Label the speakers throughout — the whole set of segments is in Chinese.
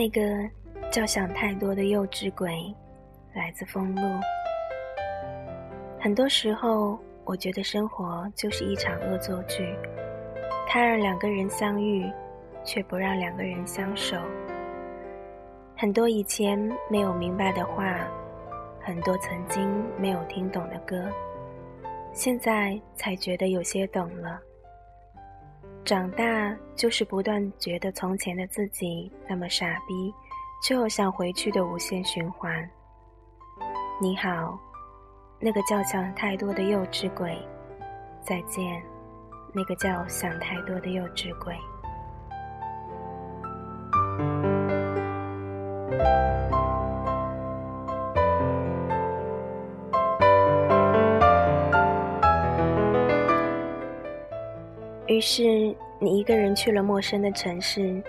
Speaker 1: 那个叫想太多的幼稚鬼，来自风露。很多时候，我觉得生活就是一场恶作剧，它让两个人相遇，却不让两个人相守。很多以前没有明白的话，很多曾经没有听懂的歌，现在才觉得有些懂了。长大就是不断觉得从前的自己那么傻逼，却又想回去的无限循环。你好。那个叫想太多的幼稚鬼，再见。那个叫想太多的幼稚鬼。于是，你一个人去了陌生的城市，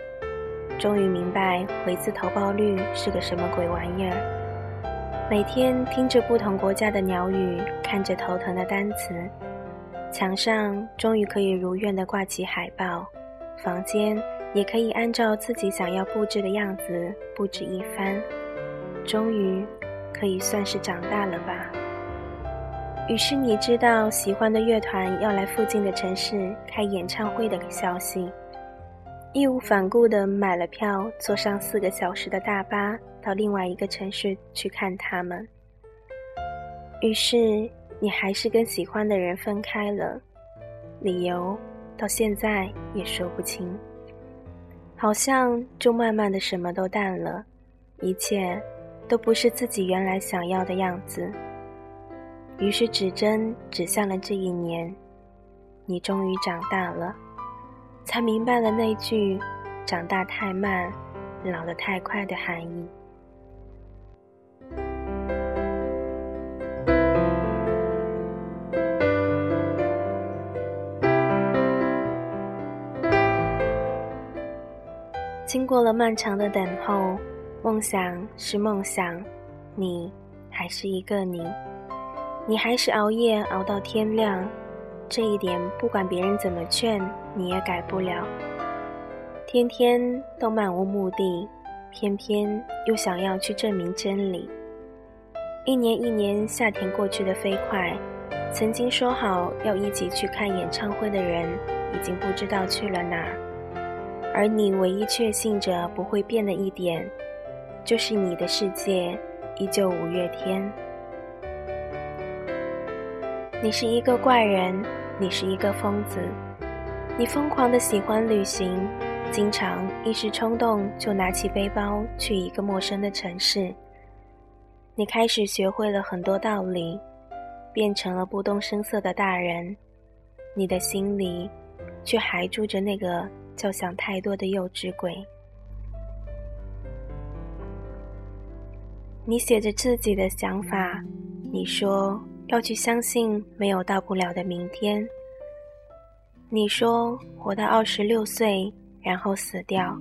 Speaker 1: 终于明白回字投报率是个什么鬼玩意儿。每天听着不同国家的鸟语，看着头疼的单词，墙上终于可以如愿的挂起海报，房间也可以按照自己想要布置的样子布置一番，终于可以算是长大了吧。于是你知道喜欢的乐团要来附近的城市开演唱会的消息。义无反顾地买了票，坐上四个小时的大巴到另外一个城市去看他们。于是你还是跟喜欢的人分开了，理由到现在也说不清。好像就慢慢的什么都淡了，一切都不是自己原来想要的样子。于是指针指向了这一年，你终于长大了。才明白了那句“长大太慢，老得太快”的含义。经过了漫长的等候，梦想是梦想，你还是一个你，你还是熬夜熬到天亮。这一点，不管别人怎么劝，你也改不了。天天都漫无目的，偏偏又想要去证明真理。一年一年，夏天过去的飞快。曾经说好要一起去看演唱会的人，已经不知道去了哪。而你唯一确信着不会变的一点，就是你的世界依旧五月天。你是一个怪人。你是一个疯子，你疯狂的喜欢旅行，经常一时冲动就拿起背包去一个陌生的城市。你开始学会了很多道理，变成了不动声色的大人，你的心里却还住着那个叫想太多的幼稚鬼。你写着自己的想法，你说。要去相信没有到不了的明天。你说活到二十六岁，然后死掉。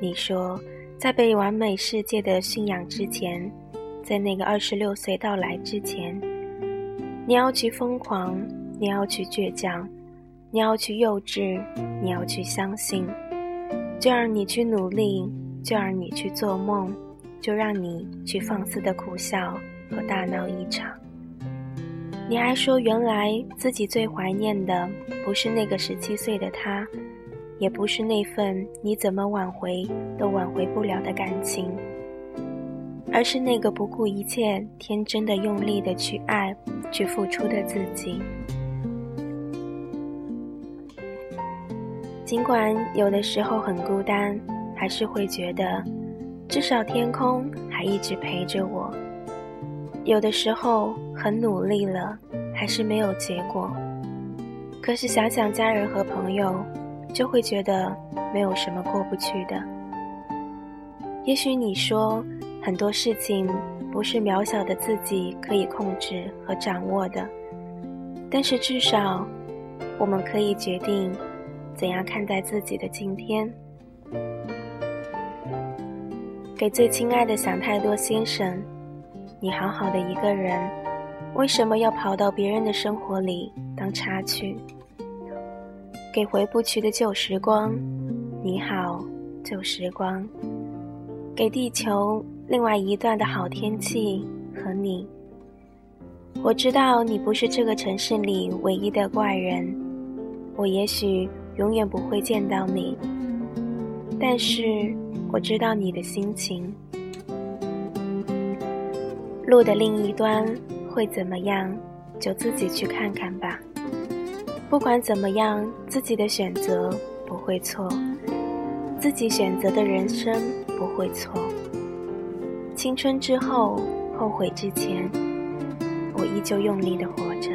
Speaker 1: 你说在被完美世界的驯养之前，在那个二十六岁到来之前，你要去疯狂，你要去倔强，你要去幼稚，你要去相信。就让你去努力，就让你去做梦，就让你去放肆的苦笑和大闹一场。你还说，原来自己最怀念的不是那个十七岁的他，也不是那份你怎么挽回都挽回不了的感情，而是那个不顾一切、天真的、用力的去爱、去付出的自己。尽管有的时候很孤单，还是会觉得，至少天空还一直陪着我。有的时候很努力了，还是没有结果。可是想想家人和朋友，就会觉得没有什么过不去的。也许你说很多事情不是渺小的自己可以控制和掌握的，但是至少我们可以决定怎样看待自己的今天。给最亲爱的想太多先生。你好好的一个人，为什么要跑到别人的生活里当插曲？给回不去的旧时光，你好，旧时光，给地球另外一段的好天气和你。我知道你不是这个城市里唯一的怪人，我也许永远不会见到你，但是我知道你的心情。路的另一端会怎么样，就自己去看看吧。不管怎么样，自己的选择不会错，自己选择的人生不会错。青春之后，后悔之前，我依旧用力的活着。